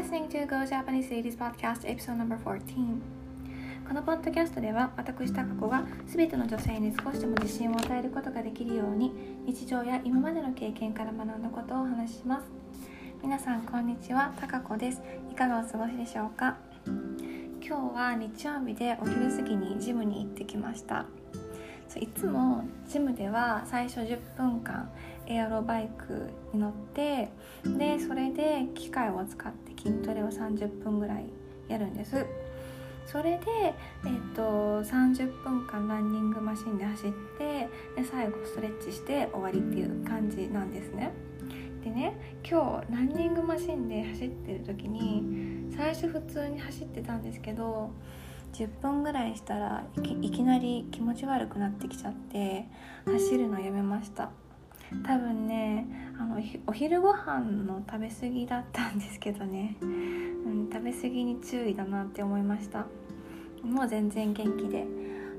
listening to Go Japanese Ladies Podcast episode number 14このポッドキャストでは私タカ子が全ての女性に少しでも自信を与えることができるように日常や今までの経験から学んだことをお話しします。皆さんこんにちはタカ子です。いかがお過ごしでしょうか？今日は日曜日でお昼過ぎにジムに行ってきました。いつもジムでは最初10分間エアロバイクに乗ってでそれで機械を使って筋トレを30分ぐらいやるんです。それで、えーと、30分間ランニングマシンで走ってで最後ストレッチして終わりっていう感じなんですね。でね今日ランニングマシンで走ってる時に最初普通に走ってたんですけど10分ぐらいしたらいきなり気持ち悪くなってきちゃって走るのやめました。多分ねあのお昼ご飯の食べ過ぎだったんですけどね、うん、食べ過ぎに注意だなって思いました。もう全然元気で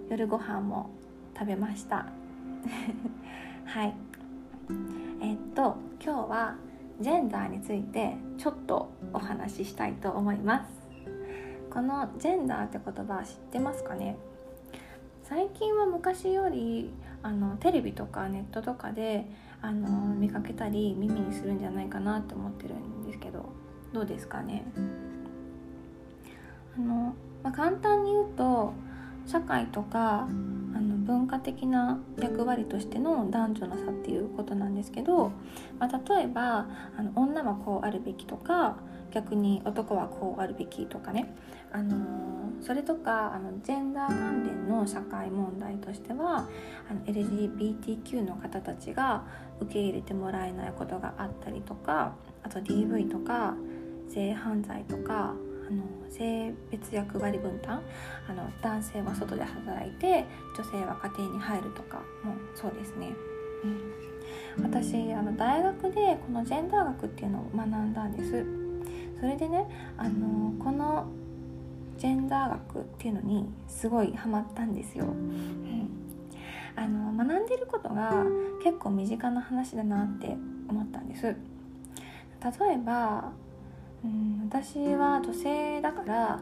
夜ご飯も食べました。はい。えっと今日はジェンダーについてちょっとお話ししたいと思います。このジェンダーって言葉知ってますかね？最近は昔よりあのテレビとかネットとかであの見かけたり耳にするんじゃないかなって思ってるんですけどどうですかね？あの、まあ、簡単に言うと社会とかあの文化的な役割としての男女の差っていうことなんですけど、まあ、例えばあの女はこうあるべきとか逆に男はこうあるべきとかね、あのー、それとかあのジェンダー関連の社会問題としてはあの LGBTQ の方たちが受け入れてもらえないことがあったりとかあと DV とか性犯罪とかあの性別役割分担あの男性は外で働いて女性は家庭に入るとかもそうですね。うん、私あの大学でこのジェンダー学っていうのを学んだんです。それでねあのこのジェンダー学っていうのにすごいハマったんですよ。うん、あの学んでることが結構身近な話だなって思ったんです。例えば、うん、私は女性だから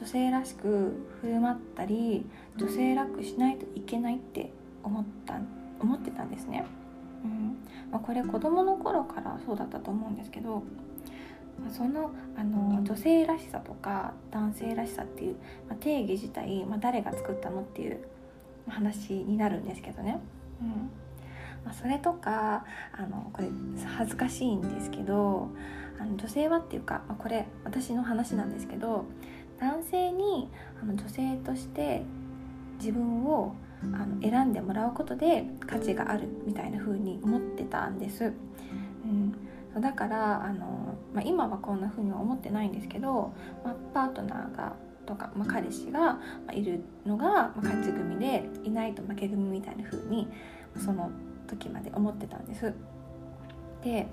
女性らしく振る舞ったり女性らししないといけないって思った思ってたんですね。うんまあ、これ子供の頃からそうだったと思うんですけどそのあの女性らしさとか男性らしさっていう、まあ、定義自体、まあ、誰が作ったのっていう話になるんですけどね。うんまあ、それとかあのこれ恥ずかしいんですけどあの女性はっていうか、まあ、これ私の話なんですけど男性にあの女性として自分をあの選んでもらうことで価値があるみたいな風に思ってたんです。うんだからあの、まあ、今はこんな風には思ってないんですけど、まあ、パートナーがとか、まあ、彼氏がいるのが、ま、勝ち組でいないと負け組みたいな風にその時まで思ってたんです。で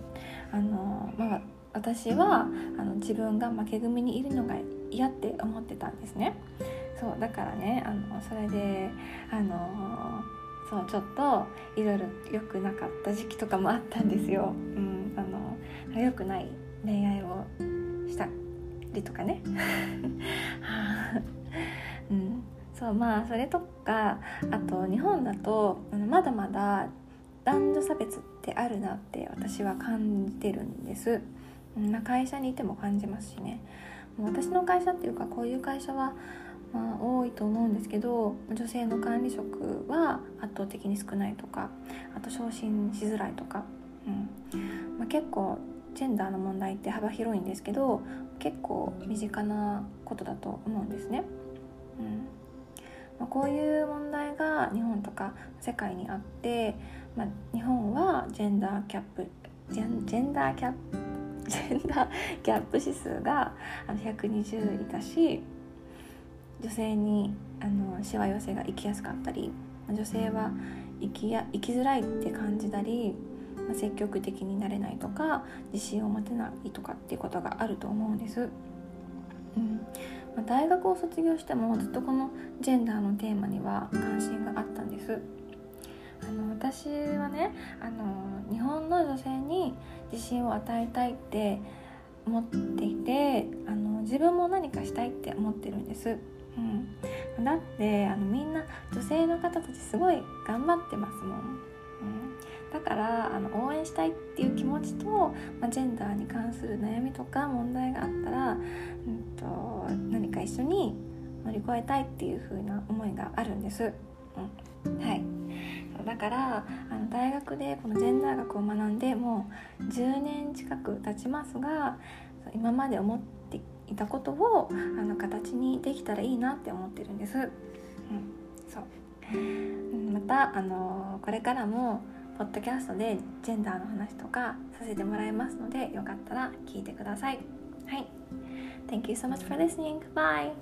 あの、まあ、私はあの自分が負け組にいるのが嫌って思ってたんですね。そうだからねあのそれであのそうちょっといろいろ良くなかった時期とかもあったんですよ。うんあの良くない恋愛をしたりとかね。うん、そうまあそれとかあと日本だとまだまだ男女差別ってあるなって私は感じてるんです、うん、会社にいても感じますしね。私の会社っていうかこういう会社はまあ、多いと思うんですけど女性の管理職は圧倒的に少ないとかあと昇進しづらいとか、うん。まあ、結構ジェンダーの問題って幅広いんですけど結構身近なことだと思うんですね。うんまあ、こういう問題が日本とか世界にあって、まあ、日本はジェンダーキャップジェンジェンダーキャップ ジェンダーギャップ指数が120いたし女性にあのしわ寄せが行きやすかったり女性は生きや生きづらいって感じたり積極的になれないとか自信を持てないとかっていうことがあると思うんです。うんまあ、大学を卒業してもずっとこのジェンダーのテーマには関心があったんです。あの私はねあの日本の女性に自信を与えたいって思っていてあの自分も何かしたいって思ってるんです。うん、だってあのみんな女性の方たちすごい頑張ってますもん。うん、だからあの応援したいっていう気持ちと、まあ、ジェンダーに関する悩みとか問題があったら、うんと、何か一緒に乗り越えたいっていう風な思いがあるんです。うん、はい。だからあの大学でこのジェンダー学を学んでもう10年近く経ちますが今まで思っていたことをあの形にできたらいいなって思ってるんです。うん、そう。またあのこれからもポッドキャストでジェンダーの話とかさせてもらいますのでよかったら聞いてください。はい。Thank you so much for listening. Bye!